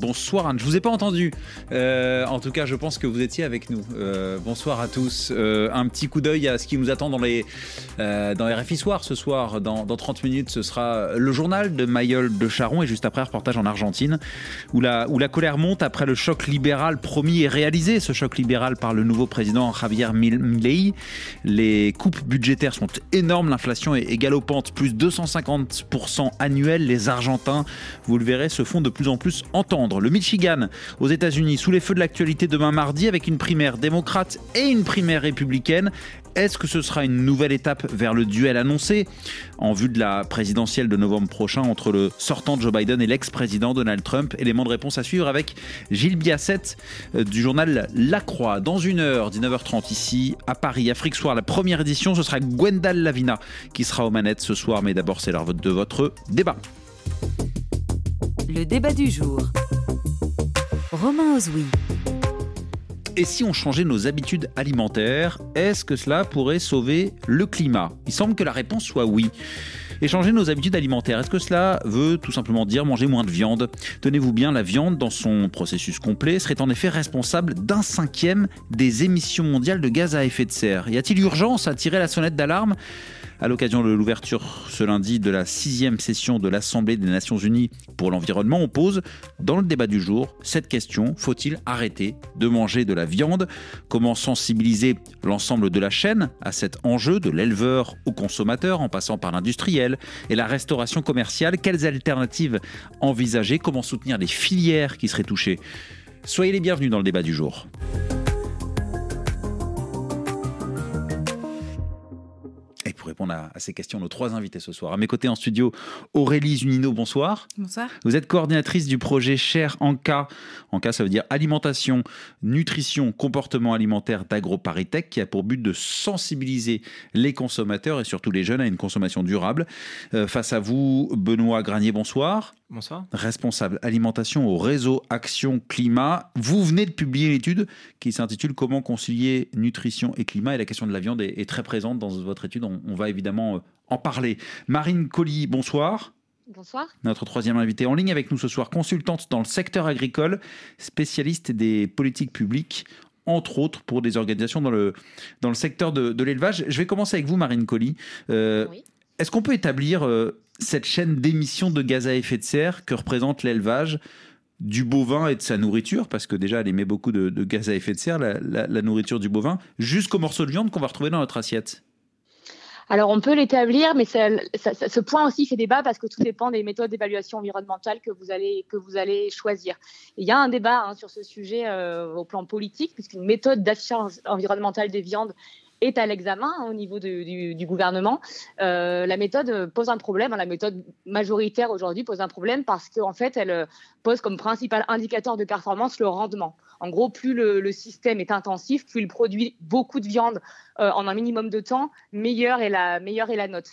Bonsoir Anne, je vous ai pas entendu. Euh, en tout cas, je pense que vous étiez avec nous. Euh, bonsoir à tous. Euh, un petit coup d'œil à ce qui nous attend dans les, dans les RFI ce soir. Dans, dans, 30 minutes, ce sera le journal de Mayol de Charon et juste après, reportage en Argentine où la, où la colère monte après le choc libéral promis et réalisé. Ce choc libéral par le nouveau président Javier Milei. Les coupes budgétaires sont énormes, l'inflation est, est galopante, plus 250% annuel. Les Argentins, vous le verrez, se font de plus en plus entendre. Le Michigan aux États-Unis sous les feux de l'actualité demain mardi avec une primaire démocrate et une primaire républicaine. Est-ce que ce sera une nouvelle étape vers le duel annoncé en vue de la présidentielle de novembre prochain entre le sortant Joe Biden et l'ex-président Donald Trump? Élément de réponse à suivre avec Gilles Biasset euh, du journal La Croix. Dans une heure, 19h30 ici à Paris, Afrique Soir, la première édition, ce sera Gwendal Lavina qui sera aux manettes ce soir. Mais d'abord, c'est l'heure de votre débat. Le débat du jour. Romain Ozoui. Et si on changeait nos habitudes alimentaires, est-ce que cela pourrait sauver le climat? Il semble que la réponse soit oui. Et changer nos habitudes alimentaires, est-ce que cela veut tout simplement dire manger moins de viande? Tenez-vous bien, la viande, dans son processus complet, serait en effet responsable d'un cinquième des émissions mondiales de gaz à effet de serre. Y a-t-il urgence à tirer la sonnette d'alarme? À l'occasion de l'ouverture ce lundi de la sixième session de l'Assemblée des Nations Unies pour l'environnement, on pose dans le débat du jour cette question. Faut-il arrêter de manger de la viande? Comment sensibiliser l'ensemble de la chaîne à cet enjeu de l'éleveur au consommateur en passant par l'industriel et la restauration commerciale? Quelles alternatives envisager? Comment soutenir les filières qui seraient touchées? Soyez les bienvenus dans le débat du jour. Répondre à, ces questions nos trois invités ce soir. À mes côtés en studio, Aurélie Zunino, bonsoir. Bonsoir. Vous êtes coordinatrice du projet Cher Anka. Anka, ça veut dire alimentation, nutrition, comportement alimentaire d'AgroParisTech, qui a pour but de sensibiliser les consommateurs et surtout les jeunes à une consommation durable. Euh, face à vous, Benoît Granier, bonsoir. Bonsoir. Responsable alimentation au réseau Action Climat. Vous venez de publier une étude qui s'intitule Comment concilier nutrition et climat. Et la question de la viande est, très présente dans votre étude. On, va évidemment euh, en parler. Marine Colli, bonsoir. Bonsoir. Notre troisième invitée en ligne avec nous ce soir, consultante dans le secteur agricole, spécialiste des politiques publiques entre autres pour des organisations dans le, dans le secteur de, l'élevage. Je vais commencer avec vous, Marine Colli. Euh, est-ce qu'on peut établir euh, cette chaîne d'émissions de gaz à effet de serre que représente l'élevage du bovin et de sa nourriture, parce que déjà elle émet beaucoup de, gaz à effet de serre, la, nourriture du bovin, jusqu'au morceau de viande qu'on va retrouver dans notre assiette alors on peut l'établir, mais ce point aussi fait débat parce que tout dépend des méthodes d'évaluation environnementale que vous allez, que vous allez choisir. il y a un débat hein, sur ce sujet euh, au plan politique, puisqu'une méthode d'affichage environnemental des viandes est à l'examen au niveau du, gouvernement. Euh, la méthode pose un problème. Hein. La méthode majoritaire aujourd'hui pose un problème parce qu'en fait, elle euh, pose comme principal indicateur de performance le rendement. En gros, plus le, système est intensif, plus il produit beaucoup de viande euh, en un minimum de temps, meilleure est la, meilleure est la note.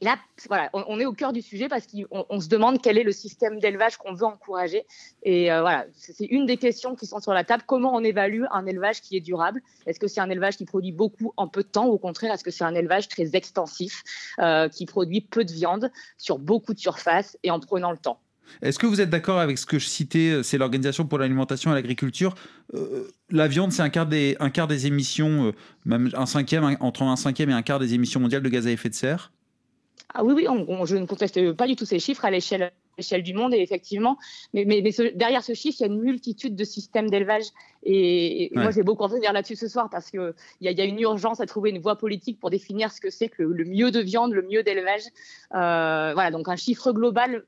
Et là, voilà, on, est au cœur du sujet parce qu'on se demande quel est le système d'élevage qu'on veut encourager. Et euh, voilà, c'est une des questions qui sont sur la table. Comment on évalue un élevage qui est durable? Est-ce que c'est un élevage qui produit beaucoup en peu de temps ou au contraire, est-ce que c'est un élevage très extensif euh, qui produit peu de viande sur beaucoup de surface et en prenant le temps? Est-ce que vous êtes d'accord avec ce que je citais euh, C'est l'Organisation pour l'alimentation et l'agriculture? la viande, c'est un quart des, un quart des émissions, même un cinquième, entre un cinquième et un quart des émissions mondiales de gaz à effet de serre ah oui, oui, je ne conteste pas du tout ces chiffres à l'échelle du monde, et effectivement, mais, mais, derrière ce chiffre, il y a une multitude de systèmes d'élevage. Et, moi, j'ai beaucoup envie de dire là-dessus ce soir parce qu'il y, y, a une urgence à trouver une voie politique pour définir ce que c'est que le, mieux de viande, le mieux d'élevage. Euh, voilà, donc un chiffre global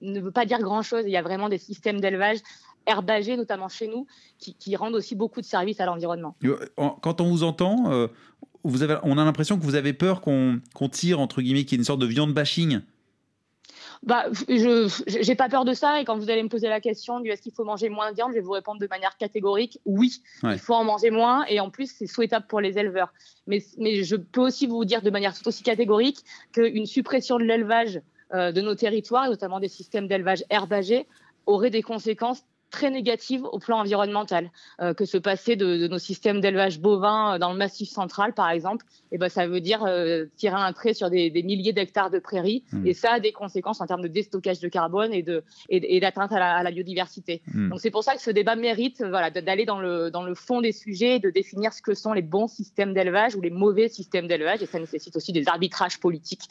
ne veut pas dire grand-chose. Il y a vraiment des systèmes d'élevage herbagés, notamment chez nous, qui, rendent aussi beaucoup de services à l'environnement. Quand on vous entend, euh, on a l'impression que vous avez peur qu'on tire, entre guillemets, qu'il y ait une sorte de viande bashing bah, je n'ai pas peur de ça. Et quand vous allez me poser la question du est-ce qu'il faut manger moins de viande, je vais vous répondre de manière catégorique oui, il faut en manger moins. Et en plus, c'est souhaitable pour les éleveurs. Mais, mais je peux aussi vous dire de manière tout aussi catégorique qu'une suppression de l'élevage euh, de nos territoires, et notamment des systèmes d'élevage herbagés, aurait des conséquences très négative au plan environnemental. Euh, que se passer de, nos systèmes d'élevage bovin euh, dans le massif central, par exemple, et eh ben, ça veut dire euh, tirer un trait sur des, milliers d'hectares de prairies. Mmh. Et ça a des conséquences en termes de déstockage de carbone et, de, et, d'atteinte à la, biodiversité. Mmh. Donc c'est pour ça que ce débat mérite voilà, d'aller dans le, dans le fond des sujets et de définir ce que sont les bons systèmes d'élevage ou les mauvais systèmes d'élevage. Et ça nécessite aussi des arbitrages politiques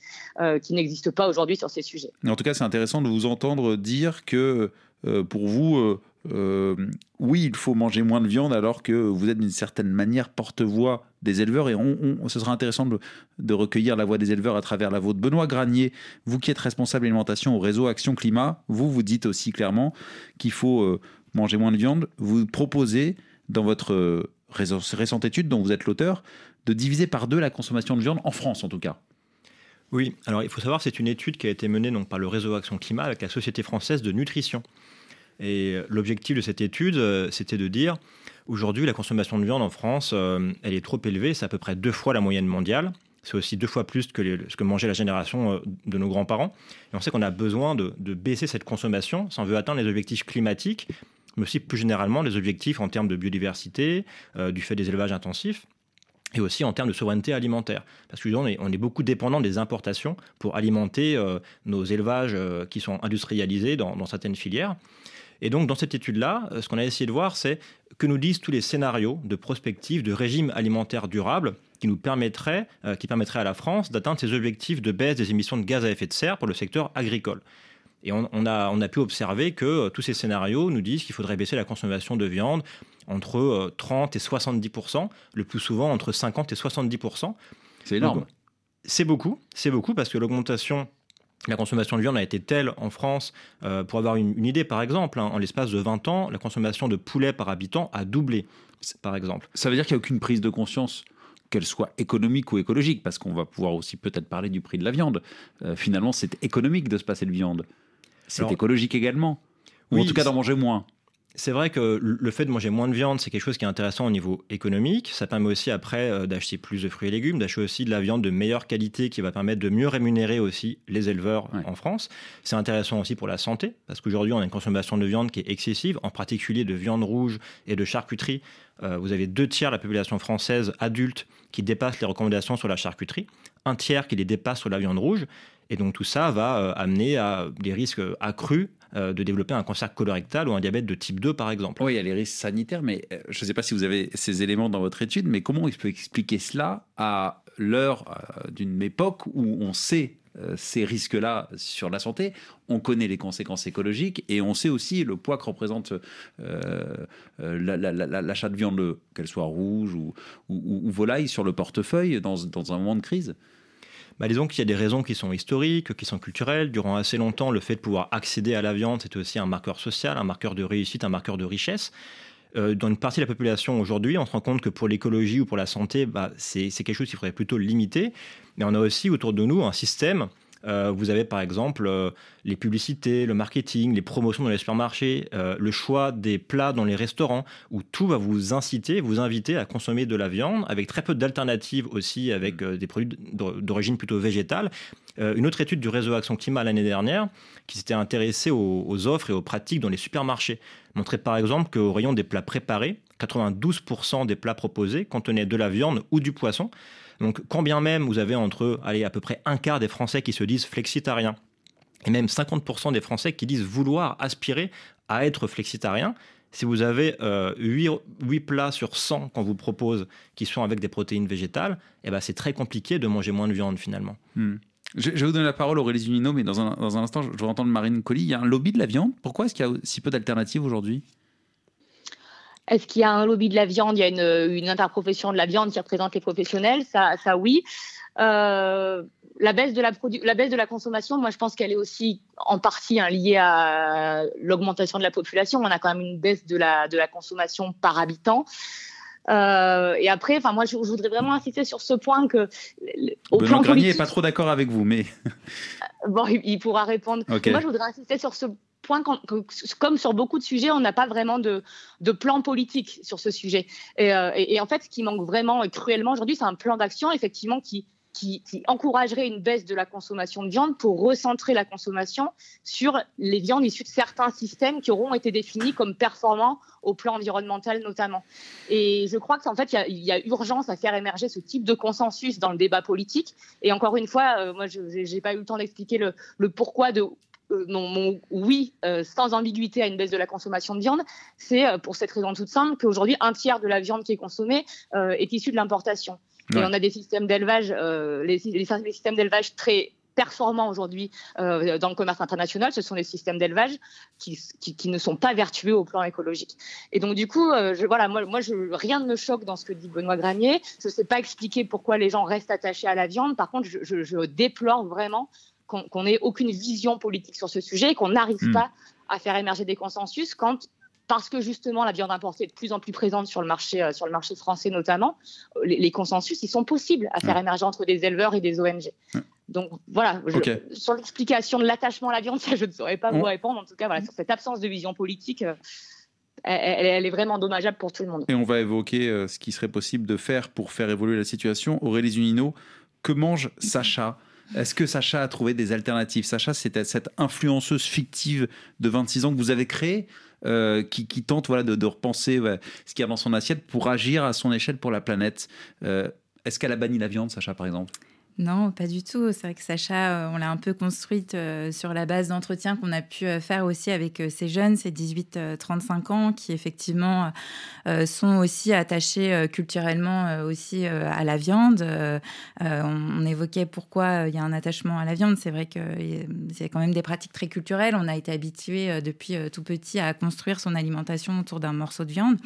qui n'existent pas aujourd'hui sur ces sujets. En tout cas, c'est intéressant de vous entendre dire que pour vous, euh, oui, il faut manger moins de viande alors que vous êtes d'une certaine manière porte-voix des éleveurs et ce sera intéressant de, recueillir la voix des éleveurs à travers la vôtre. Benoît Granier, vous qui êtes responsable alimentation au réseau Action Climat, vous vous dites aussi clairement qu'il faut euh, manger moins de viande. Vous proposez dans votre euh, récente étude dont vous êtes l'auteur de diviser par deux la consommation de viande en France en tout cas. Oui, alors il faut savoir c'est une étude qui a été menée donc, par le réseau Action Climat avec la Société française de nutrition. Et l'objectif de cette étude, euh, c'était de dire, aujourd'hui, la consommation de viande en France, euh, elle est trop élevée, c'est à peu près deux fois la moyenne mondiale. C'est aussi deux fois plus que ce que mangeait la génération euh, de nos grands-parents. Et on sait qu'on a besoin de, baisser cette consommation si on veut atteindre les objectifs climatiques, mais aussi plus généralement les objectifs en termes de biodiversité, du fait des élevages intensifs et aussi en termes de souveraineté alimentaire. Parce qu'on est, on est beaucoup dépendant des importations pour alimenter nos élevages qui sont industrialisés dans certaines filières. Et donc, dans cette étude-là, euh, ce qu'on a essayé de voir, c'est que nous disent tous les scénarios de prospective de régime alimentaire durable qui nous permettraient, euh, qui permettraient à la France d'atteindre ses objectifs de baisse des émissions de gaz à effet de serre pour le secteur agricole. Et on, a, on a, pu observer que euh, tous ces scénarios nous disent qu'il faudrait baisser la consommation de viande entre 30 et 70% le plus souvent entre 50 et 70 C'est énorme. C'est beaucoup, c'est beaucoup parce que l'augmentation la consommation de viande a été telle en France, euh, pour avoir une, idée par exemple, hein, en l'espace de 20 ans, la consommation de poulet par habitant a doublé, par exemple. Ça veut dire qu'il n'y a aucune prise de conscience qu'elle soit économique ou écologique, parce qu'on va pouvoir aussi peut-être parler du prix de la viande. Euh, finalement, c'est économique de se passer de viande. C'est écologique également. Ou en tout cas d'en manger moins c'est vrai que le fait de manger moins de viande, c'est quelque chose qui est intéressant au niveau économique. Ça permet aussi après euh, d'acheter plus de fruits et légumes, d'acheter aussi de la viande de meilleure qualité qui va permettre de mieux rémunérer aussi les éleveurs en France. C'est intéressant aussi pour la santé, parce qu'aujourd'hui, on a une consommation de viande qui est excessive, en particulier de viande rouge et de charcuterie. Euh, vous avez deux tiers de la population française adulte qui dépasse les recommandations sur la charcuterie, un tiers qui les dépasse sur la viande rouge. Et donc tout ça va euh, amener à des risques accrus de développer un cancer colorectal ou un diabète de type 2 par exemple. Oui, il y a les risques sanitaires, mais euh, je ne sais pas si vous avez ces éléments dans votre étude, mais comment on peut expliquer cela à l'heure euh, d'une époque où on sait ces risques-là sur la santé, on connaît les conséquences écologiques et on sait aussi le poids que représente l'achat de viande, qu'elle soit rouge ou, volaille, sur le portefeuille dans un moment de crise bah, disons qu'il y a des raisons qui sont historiques, qui sont culturelles. Durant assez longtemps, le fait de pouvoir accéder à la viande, c'était aussi un marqueur social, un marqueur de réussite, un marqueur de richesse. Euh, dans une partie de la population aujourd'hui, on se rend compte que pour l'écologie ou pour la santé, bah, c'est quelque chose qu'il faudrait plutôt limiter. Mais on a aussi autour de nous un système euh, vous avez par exemple euh, les publicités, le marketing, les promotions dans les supermarchés, euh, le choix des plats dans les restaurants, où tout va vous inciter, vous inviter à consommer de la viande, avec très peu d'alternatives aussi, avec des produits d'origine plutôt végétale. une autre étude du réseau Action Climat l'année dernière, qui s'était intéressée aux, offres et aux pratiques dans les supermarchés, montrait par exemple qu'au rayon des plats préparés, 92% des plats proposés contenaient de la viande ou du poisson. Donc, quand bien même vous avez entre allez, à peu près un quart des Français qui se disent flexitariens, et même 50% des Français qui disent vouloir aspirer à être flexitariens, si vous avez 8, euh, plats sur 100 qu'on vous propose qui sont avec des protéines végétales, eh ben c'est très compliqué de manger moins de viande finalement. Hmm. Je, vais vous donner la parole, Aurélie Zunino, mais dans un, dans un instant, je, je vais entendre Marine Colli. Il y a un lobby de la viande. Pourquoi est-ce qu'il y a si peu d'alternatives aujourd'hui? Est-ce qu'il y a un lobby de la viande? Il y a une, interprofession de la viande qui représente les professionnels, ça, ça oui. Euh, la baisse de la, la baisse de la consommation, moi je pense qu'elle est aussi en partie hein, liée à l'augmentation de la population. On a quand même une baisse de la, de la consommation par habitant. Euh, et après, enfin moi je, voudrais vraiment insister sur ce point que au Benoît plan Granier n'est pas trop d'accord avec vous, mais bon, il, pourra répondre. Moi je voudrais insister sur ce point, comme sur beaucoup de sujets, on n'a pas vraiment de, plan politique sur ce sujet. Euh, et, en fait, ce qui manque vraiment cruellement aujourd'hui, c'est un plan d'action, effectivement, qui, encouragerait une baisse de la consommation de viande pour recentrer la consommation sur les viandes issues de certains systèmes qui auront été définis comme performants au plan environnemental notamment. Et je crois qu'en fait, il y, a urgence à faire émerger ce type de consensus dans le débat politique. Et encore une fois, euh, moi, je n'ai pas eu le temps d'expliquer le, pourquoi de euh, mon, oui euh, sans ambiguïté à une baisse de la consommation de viande, c'est pour cette raison toute simple qu'aujourd'hui, un tiers de la viande qui est consommée est issue de l'importation. Et on a des systèmes d'élevage, les, les, systèmes d'élevage très performants aujourd'hui euh, dans le commerce international, ce sont les systèmes d'élevage qui, qui, ne sont pas vertueux au plan écologique. Et donc, du coup, euh, je, voilà, moi, moi je, rien ne me choque dans ce que dit Benoît Granier. Je ne sais pas expliquer pourquoi les gens restent attachés à la viande. Par contre, je, je déplore vraiment qu'on n'ait aucune vision politique sur ce sujet et qu'on n'arrive hmm. pas à faire émerger des consensus quand parce que justement la viande importée est de plus en plus présente sur le marché, euh, sur le marché français notamment, les, consensus, ils sont possibles à faire émerger entre des éleveurs et des ONG. Donc voilà, sur l'explication de l'attachement à la viande, ça je ne saurais pas vous répondre. En tout cas, voilà, sur cette absence de vision politique, euh, elle, est vraiment dommageable pour tout le monde. Et on va évoquer euh, ce qui serait possible de faire pour faire évoluer la situation. Aurélie Zunino, que mange Sacha? Est-ce que Sacha a trouvé des alternatives? Sacha, c'était cette influenceuse fictive de 26 ans que vous avez créée, euh, qui, tente voilà, de, repenser ce qu'il y a dans son assiette pour agir à son échelle pour la planète. Est-ce qu'elle a banni la viande, Sacha, par exemple? Non, pas du tout. C'est vrai que Sacha, euh, on l'a un peu construite euh, sur la base d'entretiens qu'on a pu euh, faire aussi avec ces jeunes, ces 18-35 ans, qui effectivement sont aussi attachés culturellement aussi à la viande. On évoquait pourquoi il y a un attachement à la viande. C'est vrai que c'est quand même des pratiques très culturelles. On a été habitué depuis tout petit à construire son alimentation autour d'un morceau de viande.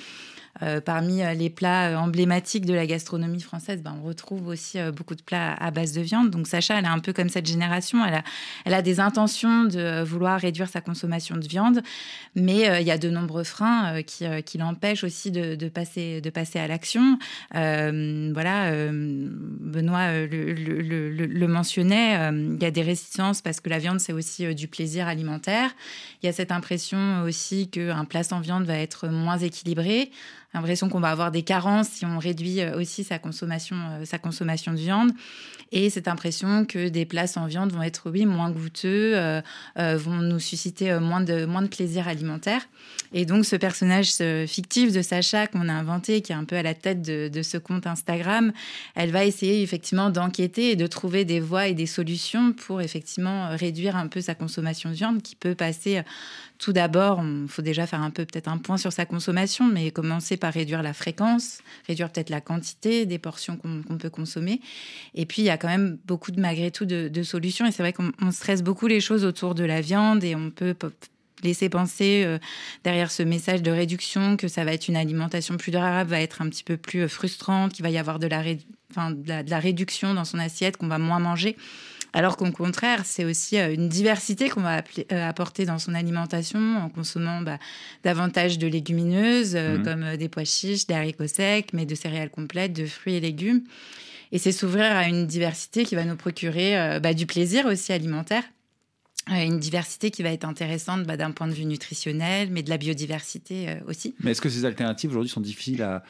Euh, parmi euh, les plats euh, emblématiques de la gastronomie française, ben, on retrouve aussi beaucoup de plats à base de viande. Donc Sacha, elle est un peu comme cette génération. Elle a, elle a des intentions de vouloir réduire sa consommation de viande, mais il y a de nombreux freins qui, qui l'empêchent aussi de, passer, de passer à l'action. voilà, Benoît le, le, mentionnait, il y a des résistances parce que la viande, c'est aussi du plaisir alimentaire. Il y a cette impression aussi qu'un plat sans viande va être moins équilibré l'impression qu'on va avoir des carences si on réduit euh, aussi sa consommation, euh, sa consommation de viande. Et cette impression que des plats sans viande vont être, oui, moins goûteux, euh, vont nous susciter moins de, moins de plaisir alimentaire. Et donc, ce personnage fictif de Sacha qu'on a inventé, qui est un peu à la tête de, de ce compte Instagram, elle va essayer effectivement d'enquêter et de trouver des voies et des solutions pour effectivement réduire un peu sa consommation de viande qui peut passer tout d'abord, il faut déjà faire un peu peut-être un point sur sa consommation, mais commencer par réduire la fréquence, réduire peut-être la quantité des portions qu'on peut consommer. Et puis, il y a quand même beaucoup de, malgré tout de, solutions. Et c'est vrai qu'on stresse beaucoup les choses autour de la viande et on peut laisser penser euh, derrière ce message de réduction que ça va être une alimentation plus durable, va être un petit peu plus euh, frustrante, qu'il va y avoir de la, de la réduction dans son assiette, qu'on va moins manger. Alors qu'au contraire, c'est aussi euh, une diversité qu'on va euh, apporter dans son alimentation en consommant bah, davantage de légumineuses, euh, mhm. comme des pois chiches, des haricots secs, mais de céréales complètes, de fruits et légumes. Et c'est s'ouvrir à une diversité qui va nous procurer bah, du plaisir aussi alimentaire une diversité qui va être intéressante bah, d'un point de vue nutritionnel, mais de la biodiversité aussi. Mais est-ce que ces alternatives aujourd'hui sont difficiles à,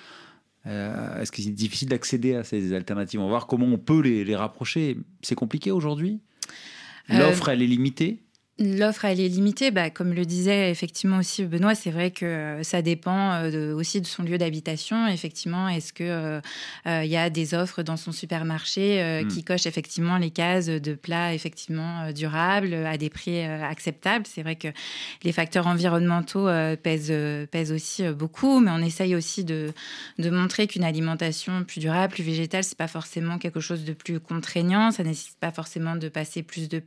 euh, est-ce que c'est difficile d'accéder à ces alternatives? On va voir comment on peut les, les rapprocher. C'est compliqué aujourd'hui? L'offre, elle est limitée? L'offre, elle est limitée. Bah, comme le disait effectivement aussi Benoît, c'est vrai que euh, ça dépend euh, aussi de son lieu d'habitation. Effectivement, est-ce qu'il euh, il y a des offres dans son supermarché hmm. qui cochent effectivement les cases de plats effectivement durables à des prix acceptables? C'est vrai que les facteurs environnementaux pèsent, pèsent aussi beaucoup, mais on essaye aussi de, de montrer qu'une alimentation plus durable, plus végétale, c'est pas forcément quelque chose de plus contraignant. Ça nécessite pas forcément de passer plus de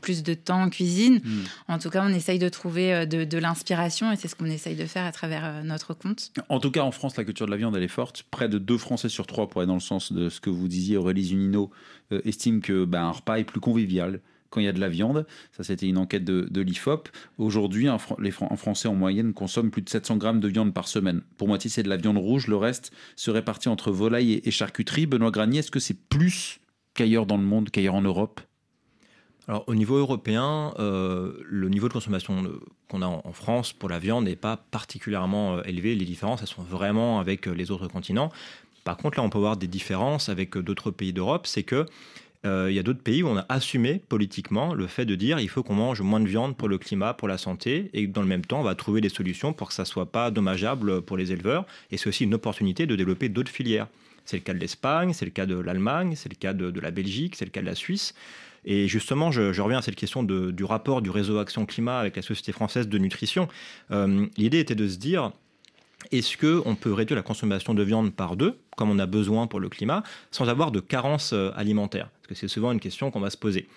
plus de temps en cuisine. Hmm. En tout cas, on essaye de trouver euh, de, l'inspiration et c'est ce qu'on essaye de faire à travers euh, notre compte. En tout cas, en France, la culture de la viande, elle est forte. Près de deux Français sur trois, pour aller dans le sens de ce que vous disiez, Aurélie Zunino, euh, estime que ben, un repas est plus convivial quand il y a de la viande. Ça, c'était une enquête de, l'IFOP. Aujourd'hui, un, les, Français en moyenne consomment plus de 700 grammes de viande par semaine. Pour moitié, c'est de la viande rouge. Le reste se répartit entre volaille et, et charcuterie. Benoît Granier, est-ce que c'est plus qu'ailleurs dans le monde, qu'ailleurs en Europe? Alors, au niveau européen, euh, le niveau de consommation qu'on a en, France pour la viande n'est pas particulièrement euh, élevé. Les différences, elles sont vraiment avec euh, les autres continents. Par contre, là, on peut avoir des différences avec d'autres pays d'Europe, c'est que euh, il y a d'autres pays où on a assumé politiquement le fait de dire il faut qu'on mange moins de viande pour le climat, pour la santé, et dans le même temps, on va trouver des solutions pour que ça soit pas dommageable pour les éleveurs. Et c'est aussi une opportunité de développer d'autres filières. C'est le cas de l'Espagne, c'est le cas de l'Allemagne, c'est le cas de, la Belgique, c'est le cas de la Suisse. Et justement, je, reviens à cette question du rapport du réseau Action Climat avec la Société française de nutrition. Euh, l'idée était de se dire, est-ce qu'on peut réduire la consommation de viande par deux, comme on a besoin pour le climat, sans avoir de carence euh, alimentaire Parce que c'est souvent une question qu'on va se poser.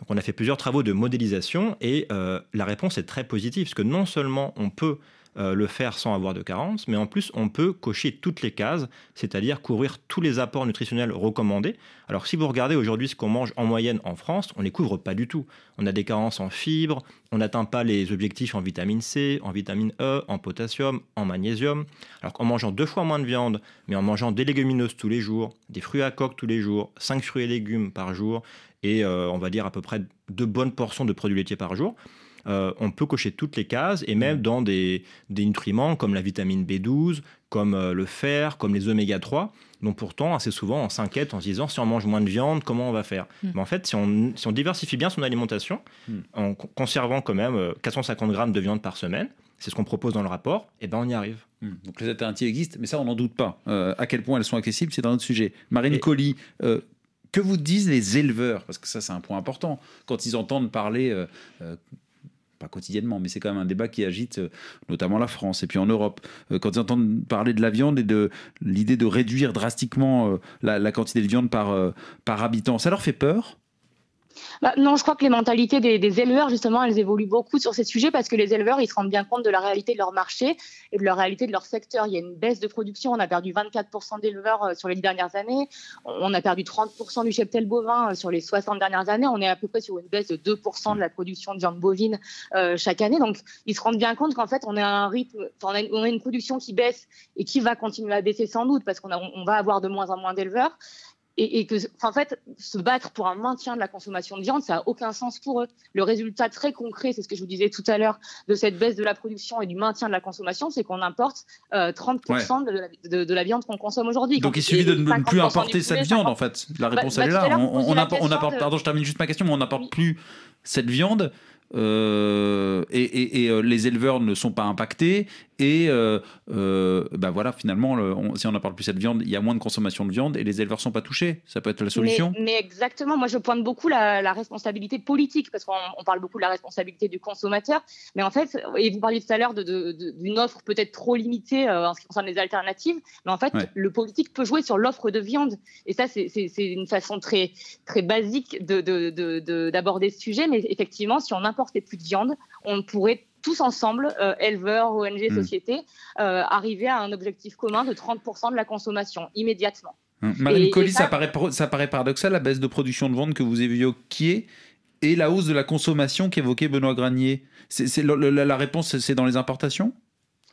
Donc on a fait plusieurs travaux de modélisation et euh, la réponse est très positive, parce que non seulement on peut euh, le faire sans avoir de carence, mais en plus on peut cocher toutes les cases, c'est-à-dire couvrir tous les apports nutritionnels recommandés. Alors si vous regardez aujourd'hui ce qu'on mange en moyenne en France, on ne les couvre pas du tout. On a des carences en fibres, on n'atteint pas les objectifs en vitamine C, en vitamine E, en potassium, en magnésium. Alors qu'en mangeant deux fois moins de viande, mais en mangeant des légumineuses tous les jours, des fruits à coque tous les jours, cinq fruits et légumes par jour, et euh, on va dire à peu près deux bonnes portions de produits laitiers par jour, euh, on peut cocher toutes les cases et même dans des, nutriments comme la vitamine B12, comme euh, le fer, comme les oméga 3, dont pourtant assez souvent on s'inquiète en se disant si on mange moins de viande, comment on va faire? Mm. Mais en fait, si on, diversifie bien son alimentation, mm. en conservant quand même 450 euh, grammes de viande par semaine, c'est ce qu'on propose dans le rapport, et eh ben on y arrive. Mm. Donc les alternatives existent, mais ça on n'en doute pas. à quel point elles sont accessibles, c'est un autre sujet. Marine Colli, que vous disent les éleveurs? Parce que ça, c'est un point important. Quand ils entendent parler, quotidiennement, mais c'est quand même un débat qui agite euh, notamment la France et puis en Europe. Euh, quand ils entendent parler de la viande et de l'idée de réduire drastiquement euh, la, quantité de viande par, par habitant, ça leur fait peur bah, non, je crois que les mentalités des, éleveurs, justement, elles évoluent beaucoup sur ces sujets parce que les éleveurs, ils se rendent bien compte de la réalité de leur marché et de la réalité de leur secteur. Il y a une baisse de production. On a perdu 24% d'éleveurs euh, sur les dix dernières années. On a perdu 30% du cheptel bovin euh, sur les 60 dernières années. On est à peu près sur une baisse de 2% de la production de viande bovine euh, chaque année. Donc, ils se rendent bien compte qu'en fait, on a un rythme, on a, une production qui baisse et qui va continuer à baisser sans doute parce qu'on on va avoir de moins en moins d'éleveurs et, que, en fait, se battre pour un maintien de la consommation de viande, ça n'a aucun sens pour eux. Le résultat très concret, c'est ce que je vous disais tout à l'heure, de cette baisse de la production et du maintien de la consommation, c'est qu'on importe 30% euh, de, la, viande qu'on consomme aujourd'hui. Donc il suffit de ne plus importer cette viande, en fait. La bah, réponse, elle est bah, là. On, on, apporte, pardon, je termine juste ma question, mais on n'apporte plus cette viande euh, et, euh, les éleveurs ne sont pas impactés. Et euh, bah voilà, finalement, si on n'a parle plus cette viande, il y a moins de consommation de viande et les éleveurs ne sont pas touchés. Ça peut être la solution. Mais, exactement, moi je pointe beaucoup la, responsabilité politique parce qu'on parle beaucoup de la responsabilité du consommateur. Mais en fait, et vous parliez tout à l'heure d'une offre peut-être trop limitée en ce qui concerne les alternatives. Mais en fait, le politique peut jouer sur l'offre de viande. Et ça, c'est une façon très, très basique d'aborder ce sujet. Mais effectivement, si on importe et plus de viande, on pourrait tous ensemble, euh, éleveurs, ONG, hmm. sociétés, euh, arriver à un objectif commun de 30% de la consommation immédiatement. Hmm. Marine Colli, ça, paraît, ça paraît paradoxal, la baisse de production de viande que vous évoquiez et la hausse de la consommation qu'évoquait Benoît Granier. C'est, la réponse, c'est dans les importations?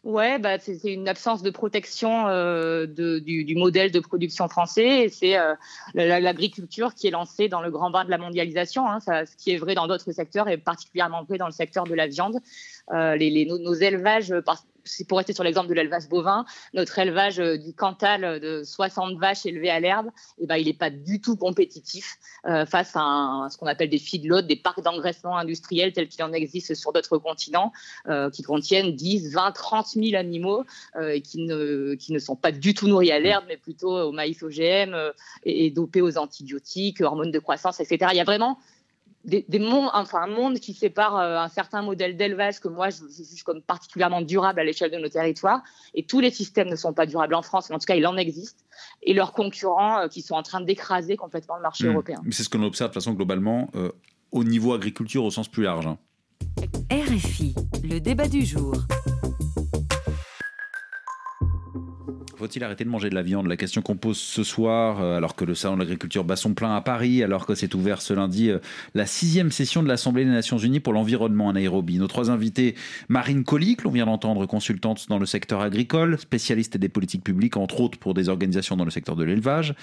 Ouais, bah, c'est une absence de protection euh, de, du, du, modèle de production français. Et c'est euh, l'agriculture qui est lancée dans le grand bain de la mondialisation. Hein, ça, ce qui est vrai dans d'autres secteurs et particulièrement vrai dans le secteur de la viande. Euh, les, les, nos, nos, élevages, c'est pour rester sur l'exemple de l'élevage bovin, notre élevage euh, du Cantal de 60 vaches élevées à l'herbe, eh ben, il n'est pas du tout compétitif euh, face à, ce qu'on appelle des feedlots, des parcs d'engraissement industriels tels qu'il en existe sur d'autres continents, euh, qui contiennent 10, 20, 30 000 animaux et qui ne, qui ne sont pas du tout nourris à l'herbe, mais plutôt au maïs OGM et, et dopés aux antibiotiques, hormones de croissance, etc. Il y a vraiment des, mondes, enfin un monde qui sépare euh, un certain modèle d'élevage que moi je, juge comme particulièrement durable à l'échelle de nos territoires. Et tous les systèmes ne sont pas durables en France, mais en tout cas il en existe. Et leurs concurrents euh, qui sont en train d'écraser complètement le marché hmm. européen. Mais c'est ce qu'on observe de façon globalement euh, au niveau agriculture au sens plus large. Hein. RFI, le débat du jour. Faut-il arrêter de manger de la viande? La question qu'on pose ce soir, euh, alors que le salon de l'agriculture bat son plein à Paris, alors que c'est ouvert ce lundi euh, la sixième session de l'Assemblée des Nations Unies pour l'environnement en Nairobi. Nos trois invités, Marine Colli, que l'on vient d'entendre, consultante dans le secteur agricole, spécialiste des politiques publiques, entre autres pour des organisations dans le secteur de l'élevage.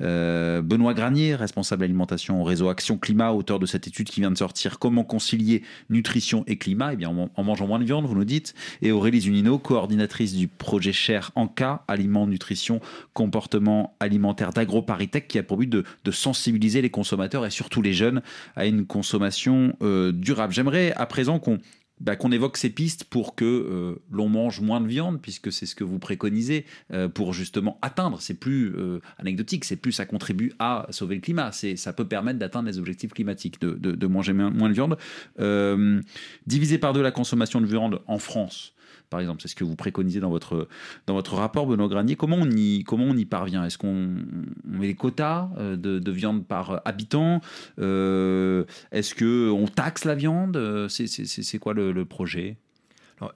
Euh, Benoît Granier, responsable alimentation au réseau Action Climat, auteur de cette étude qui vient de sortir, Comment concilier nutrition et climat Eh bien, en, mangeant moins de viande, vous nous dites. Et Aurélie Zunino, coordinatrice du projet Cher cas à aliments, nutrition, comportement alimentaire d'AgroParisTech qui a pour but de, sensibiliser les consommateurs et surtout les jeunes à une consommation euh, durable. J'aimerais à présent qu'on bah, qu'on évoque ces pistes pour que euh, l'on mange moins de viande, puisque c'est ce que vous préconisez, euh, pour justement atteindre. C'est plus anecdotique, c'est plus ça contribue à sauver le climat. C'est, ça peut permettre d'atteindre les objectifs climatiques, de, de manger moins de viande. diviser par deux la consommation de viande en France, par exemple. C'est ce que vous préconisez dans votre, dans votre rapport, Benoît Granier. Comment on y, comment on y parvient? Est-ce qu'on met des quotas euh, de, viande par habitant? Euh, Est-ce qu'on taxe la viande? C'est quoi le, projet?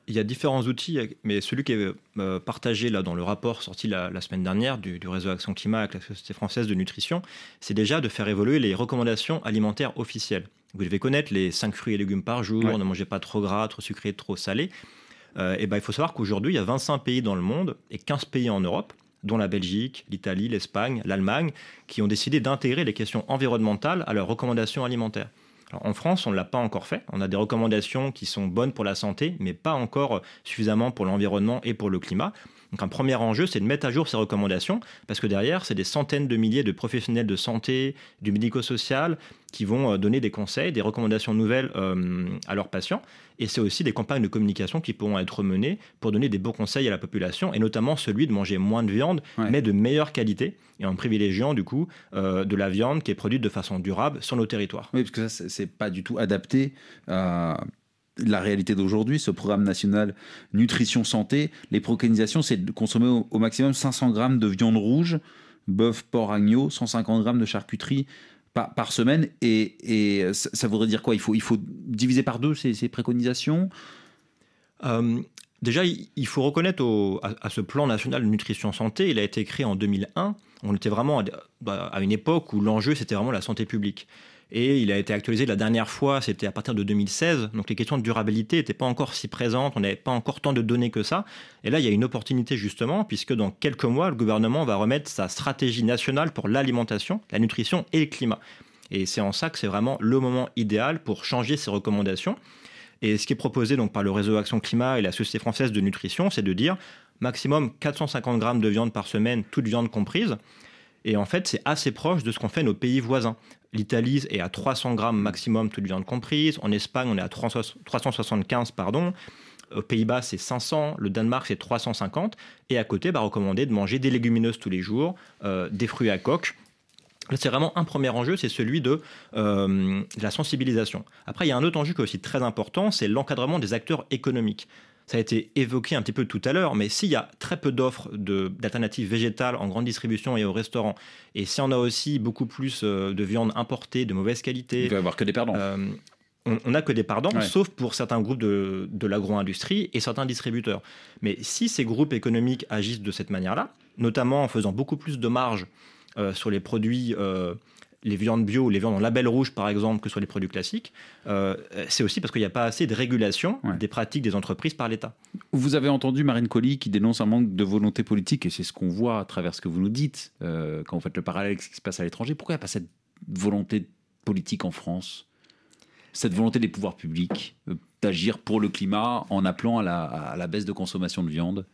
Il y a différents outils, mais celui qui est euh, partagé là dans le rapport sorti la, semaine dernière du, réseau Action Climat avec la Société française de nutrition, c'est déjà de faire évoluer les recommandations alimentaires officielles. Vous devez connaître les 5 fruits et légumes par jour, ne mangez pas trop gras, trop sucré, trop salé. Euh, et ben, il faut savoir qu'aujourd'hui, il y a 25 pays dans le monde et 15 pays en Europe dont la Belgique, l'Italie, l'Espagne, l'Allemagne, qui ont décidé d'intégrer les questions environnementales à leurs recommandations alimentaires. en France, on ne l'a pas encore fait. On a des recommandations qui sont bonnes pour la santé, mais pas encore suffisamment pour l'environnement et pour le climat. Donc un premier enjeu, c'est de mettre à jour ces recommandations, parce que derrière, c'est des centaines de milliers de professionnels de santé, du médico-social, qui vont euh, donner des conseils, des recommandations nouvelles euh, à leurs patients. Et c'est aussi des campagnes de communication qui pourront être menées pour donner des bons conseils à la population, et notamment celui de manger moins de viande, mais de meilleure qualité, et en privilégiant du coup euh, de la viande qui est produite de façon durable sur nos territoires. Oui, parce que ça, c'est pas du tout adapté à la réalité d'aujourd'hui, ce programme national nutrition santé, les préconisations, c'est de consommer au, maximum 500 grammes de viande rouge, bœuf, porc, agneau, 150 grammes de charcuterie par, semaine. Et, ça, voudrait dire quoi? Il faut, diviser par deux ces, préconisations? Euh, Déjà, il faut reconnaître à, ce plan national de nutrition santé, il a été créé en 2001. On était vraiment à une époque où l'enjeu, c'était vraiment la santé publique. Et il a été actualisé la dernière fois, c'était à partir de 2016. Donc les questions de durabilité n'étaient pas encore si présentes, on n'avait pas encore tant de données que ça. Et là, il y a une opportunité justement, puisque dans quelques mois, le gouvernement va remettre sa stratégie nationale pour l'alimentation, la nutrition et le climat. Et c'est en ça que c'est vraiment le moment idéal pour changer ces recommandations. Et ce qui est proposé donc par le réseau Action Climat et la Société française de nutrition, c'est de dire maximum 450 grammes de viande par semaine, toute viande comprise. Et en fait, c'est assez proche de ce qu'ont fait nos pays voisins. L'Italie est à 300 grammes maximum, toute viande comprise. En Espagne, on est à 375, pardon. Aux Pays-Bas, c'est 500. Le Danemark, c'est 350. Et à côté, bah, recommander de manger des légumineuses tous les jours, euh, des fruits à coque. C'est vraiment un premier enjeu, c'est celui de, euh, de, la sensibilisation. Après, il y a un autre enjeu qui est aussi très important, c'est l'encadrement des acteurs économiques ça a été évoqué un petit peu tout à l'heure, mais s'il y a très peu d'offres d'alternatives végétales en grande distribution et au restaurant, et si on a aussi beaucoup plus euh, de viande importée de mauvaise qualité... Il va y avoir que des perdants. Euh, on n'a que des perdants, sauf pour certains groupes de, de l'agro-industrie et certains distributeurs. Mais si ces groupes économiques agissent de cette manière-là, notamment en faisant beaucoup plus de marge euh, sur les produits les viandes bio, les viandes en label rouge par exemple, que sur les produits classiques, euh, c'est aussi parce qu'il n'y a pas assez de régulation des pratiques des entreprises par l'État. Vous avez entendu Marine Colli qui dénonce un manque de volonté politique, et c'est ce qu'on voit à travers ce que vous nous dites euh, quand vous faites le parallèle avec ce qui se passe à l'étranger. Pourquoi il n'y a pas cette volonté politique en France? Cette volonté des pouvoirs publics euh, d'agir pour le climat en appelant à la baisse de consommation de viande?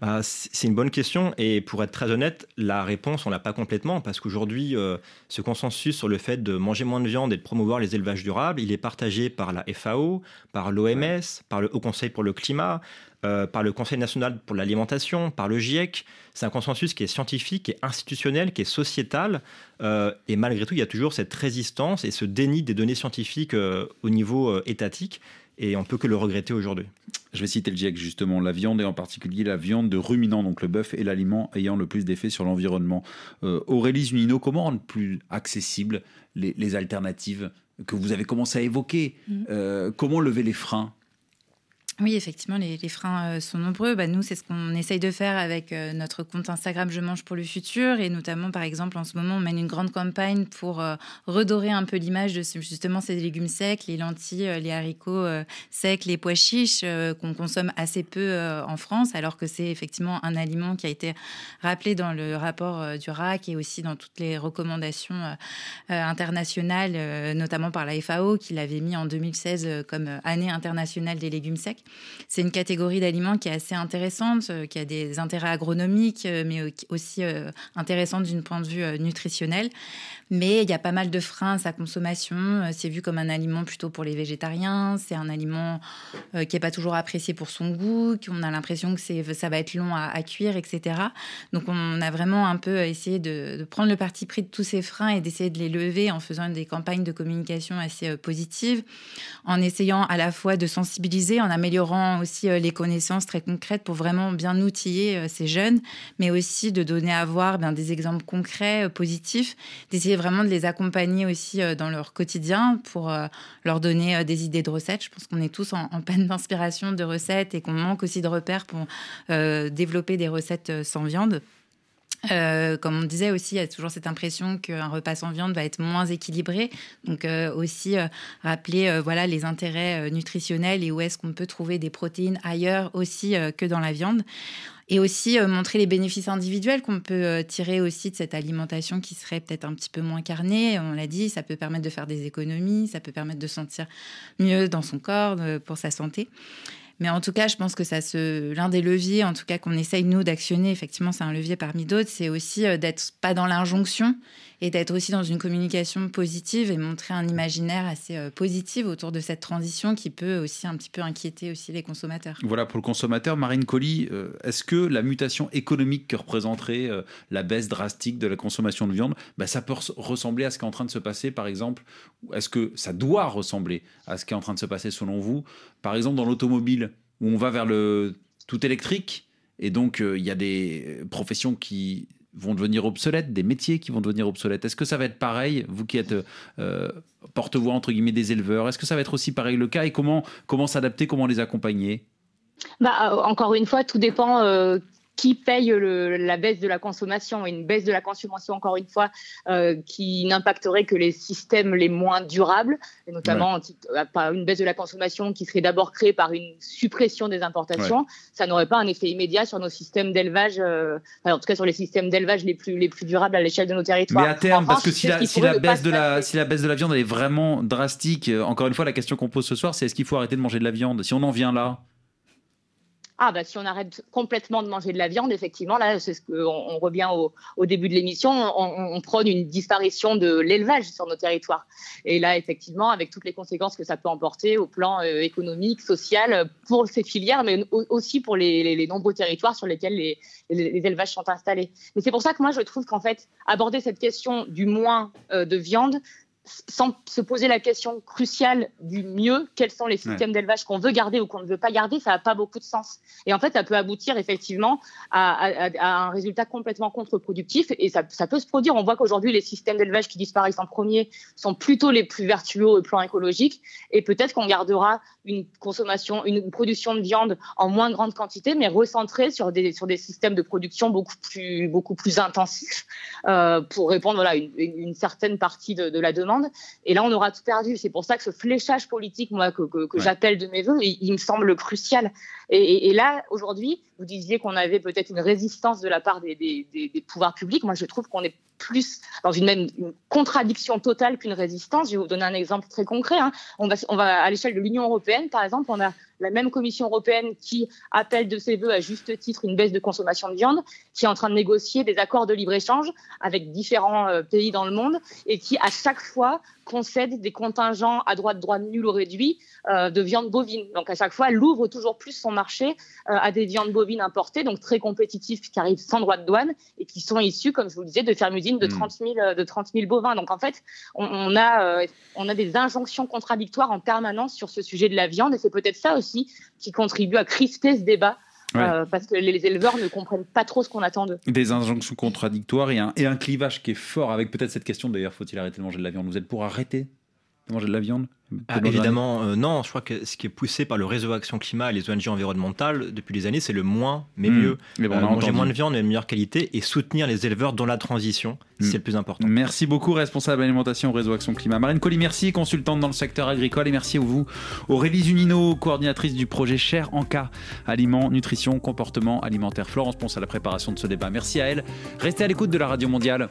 Bah, c'est une bonne question et pour être très honnête, la réponse, on l'a pas complètement parce qu'aujourd'hui, euh, ce consensus sur le fait de manger moins de viande et de promouvoir les élevages durables, il est partagé par la FAO, par l'OMS, par le Haut Conseil pour le climat, euh, par le Conseil national pour l'alimentation, par le GIEC. C'est un consensus qui est scientifique, qui est institutionnel, qui est sociétal. Euh, et malgré tout, il y a toujours cette résistance et ce déni des données scientifiques au niveau étatique et on peut que le regretter aujourd'hui. Je vais citer le GIEC justement, la viande et en particulier la viande de ruminants, donc le bœuf est l'aliment ayant le plus d'effet sur l'environnement. Euh, Aurélie Zunino, comment rendre plus accessibles les, alternatives que vous avez commencé à évoquer? Mm. euh, Comment lever les freins? Oui, effectivement, les, freins euh, sont nombreux. Bah, nous, c'est ce qu'on essaye de faire avec euh, notre compte Instagram Je mange pour le futur. Et notamment, par exemple, en ce moment, on mène une grande campagne pour euh, redorer un peu l'image de justement ces légumes secs, les lentilles, les haricots secs, les pois chiches qu'on consomme assez peu en France, alors que c'est effectivement un aliment qui a été rappelé dans le rapport du RAC et aussi dans toutes les recommandations internationales, notamment par la FAO, qui l'avait mis en 2016 comme année internationale des légumes secs. C'est une catégorie d'aliments qui est assez intéressante, qui a des intérêts agronomiques, mais aussi intéressante d'une point de vue nutritionnel. Mais il y a pas mal de freins à sa consommation. C'est vu comme un aliment plutôt pour les végétariens. C'est un aliment qui n'est pas toujours apprécié pour son goût, qu'on a l'impression que ça va être long à, cuire, etc. Donc on a vraiment un peu essayé de, prendre le parti pris de tous ces freins et d'essayer de les lever en faisant des campagnes de communication assez positives, en essayant à la fois de sensibiliser, en améliorant aussi les connaissances très concrètes pour vraiment bien outiller ces jeunes, mais aussi de donner à voir bien, des exemples concrets, positifs, d'essayer vraiment de les accompagner aussi dans leur quotidien pour leur donner des idées de recettes. Je pense qu'on est tous en, peine d'inspiration de recettes et qu'on manque aussi de repères pour développer des recettes sans viande. Euh, comme on disait aussi, il y a toujours cette impression qu'un repas sans viande va être moins équilibré. Donc euh, aussi euh, rappeler voilà les intérêts nutritionnels et où est-ce qu'on peut trouver des protéines ailleurs aussi que dans la viande. Et aussi montrer les bénéfices individuels qu'on peut tirer aussi de cette alimentation qui serait peut-être un petit peu moins carnée. On l'a dit, ça peut permettre de faire des économies, ça peut permettre de sentir mieux dans son corps, pour sa santé. Mais en tout cas, je pense que ça l'un des leviers, en tout cas, qu'on essaye nous d'actionner, effectivement, c'est un levier parmi d'autres, c'est aussi euh, d'être pas dans l'injonction et d'être aussi dans une communication positive et montrer un imaginaire assez euh, positif autour de cette transition qui peut aussi un petit peu inquiéter aussi les consommateurs. Voilà pour le consommateur. Marine Colli, euh, est-ce que la mutation économique que représenterait la baisse drastique de la consommation de viande, bah, ça peut ressembler à ce qui est en train de se passer, par exemple Est-ce que ça doit ressembler à ce qui est en train de se passer selon vous? Par exemple, dans l'automobile, où on va vers le tout électrique. Et donc, euh, il y a des professions qui vont devenir obsolètes, des métiers qui vont devenir obsolètes. Est-ce que ça va être pareil, vous qui êtes euh, porte-voix entre guillemets des éleveurs, est-ce que ça va être aussi pareil le cas et comment, comment s'adapter, comment les accompagner? Bah, euh, encore une fois, tout dépend qui paye la baisse de la consommation une baisse de la consommation, encore une fois, euh, qui n'impacterait que les systèmes les moins durables, et notamment euh, une baisse de la consommation qui serait d'abord créée par une suppression des importations. Ça n'aurait pas un effet immédiat sur nos systèmes d'élevage, euh, en tout cas sur les systèmes d'élevage les plus, les plus durables à l'échelle de nos territoires. Mais à terme, parce que si la, si la baisse de la, si la baisse de la viande est vraiment drastique, encore une fois, la question qu'on pose ce soir, c'est est-ce qu'il faut arrêter de manger de la viande? Si on en vient là, ah bah si on arrête complètement de manger de la viande, effectivement, là, c'est ce que on, revient au, début de l'émission, on, prône une disparition de l'élevage sur nos territoires. Et là, effectivement, avec toutes les conséquences que ça peut emporter au plan euh, économique, social, pour ces filières, mais aussi pour les, nombreux territoires sur lesquels les, élevages sont installés. Mais c'est pour ça que moi, je trouve qu'en fait, aborder cette question du moins euh, de viande, sans se poser la question cruciale du mieux, quels sont les systèmes d'élevage qu'on veut garder ou qu'on ne veut pas garder, ça n'a pas beaucoup de sens. Et en fait, ça peut aboutir effectivement à, un résultat complètement contre-productif et ça, peut se produire. On voit qu'aujourd'hui, les systèmes d'élevage qui disparaissent en premier sont plutôt les plus vertueux au plan écologique et peut-être qu'on gardera une consommation, une production de viande en moins grande quantité, mais recentrée sur des, sur des systèmes de production beaucoup plus, beaucoup plus intensifs euh, pour répondre voilà, une, une certaine partie de, de la demande et là, on aura tout perdu. C'est pour ça que ce fléchage politique, moi, que, j'appelle de mes voeux, il, me semble crucial. Et, là, aujourd'hui, vous disiez qu'on avait peut-être une résistance de la part des, pouvoirs publics. Moi, je trouve qu'on est plus dans une même contradiction totale qu'une résistance. Je vais vous donner un exemple très concret. Hein. On, va, on va à l'échelle de l'Union européenne, par exemple, on a la même Commission européenne qui appelle de ses voeux à juste titre une baisse de consommation de viande, qui est en train de négocier des accords de libre-échange avec différents euh, pays dans le monde et qui, à chaque fois, concède des contingents à droite, droite, nul ou réduit euh, de viande bovine. Donc, à chaque fois, elle ouvre toujours plus son marché euh, à des viandes bovines importées, donc très compétitives, qui arrivent sans droit de douane et qui sont issues, comme je vous le disais, de fermes usines de 30 hmm. 000, de 30 000 bovins. Donc, en fait, on, a, on a des injonctions contradictoires en permanence sur ce sujet de la viande et c'est peut-être ça aussi qui contribue à crisper ce débat. Euh, parce que les éleveurs ne comprennent pas trop ce qu'on attend d'eux. Des injonctions contradictoires et un, et un clivage qui est fort avec peut-être cette question d'ailleurs, faut-il arrêter de manger de la viande? Vous êtes pour arrêter? De manger de la viande ah, évidemment, euh, non. Je crois que ce qui est poussé par le réseau Action Climat et les ONG environnementales depuis des années, c'est le moins, mais hmm. mieux. Mais euh, manger moins de viande et de meilleure qualité et soutenir les éleveurs dans la transition, hmm. c'est le plus important. Merci beaucoup, responsable alimentation au réseau Action Climat. Marine Colli, merci, consultante dans le secteur agricole. Et merci à vous, Aurélie Zunino, coordinatrice du projet Cher en cas Aliments, Nutrition, Comportement Alimentaire. Florence Ponce à la préparation de ce débat. Merci à elle. Restez à l'écoute de la Radio Mondiale.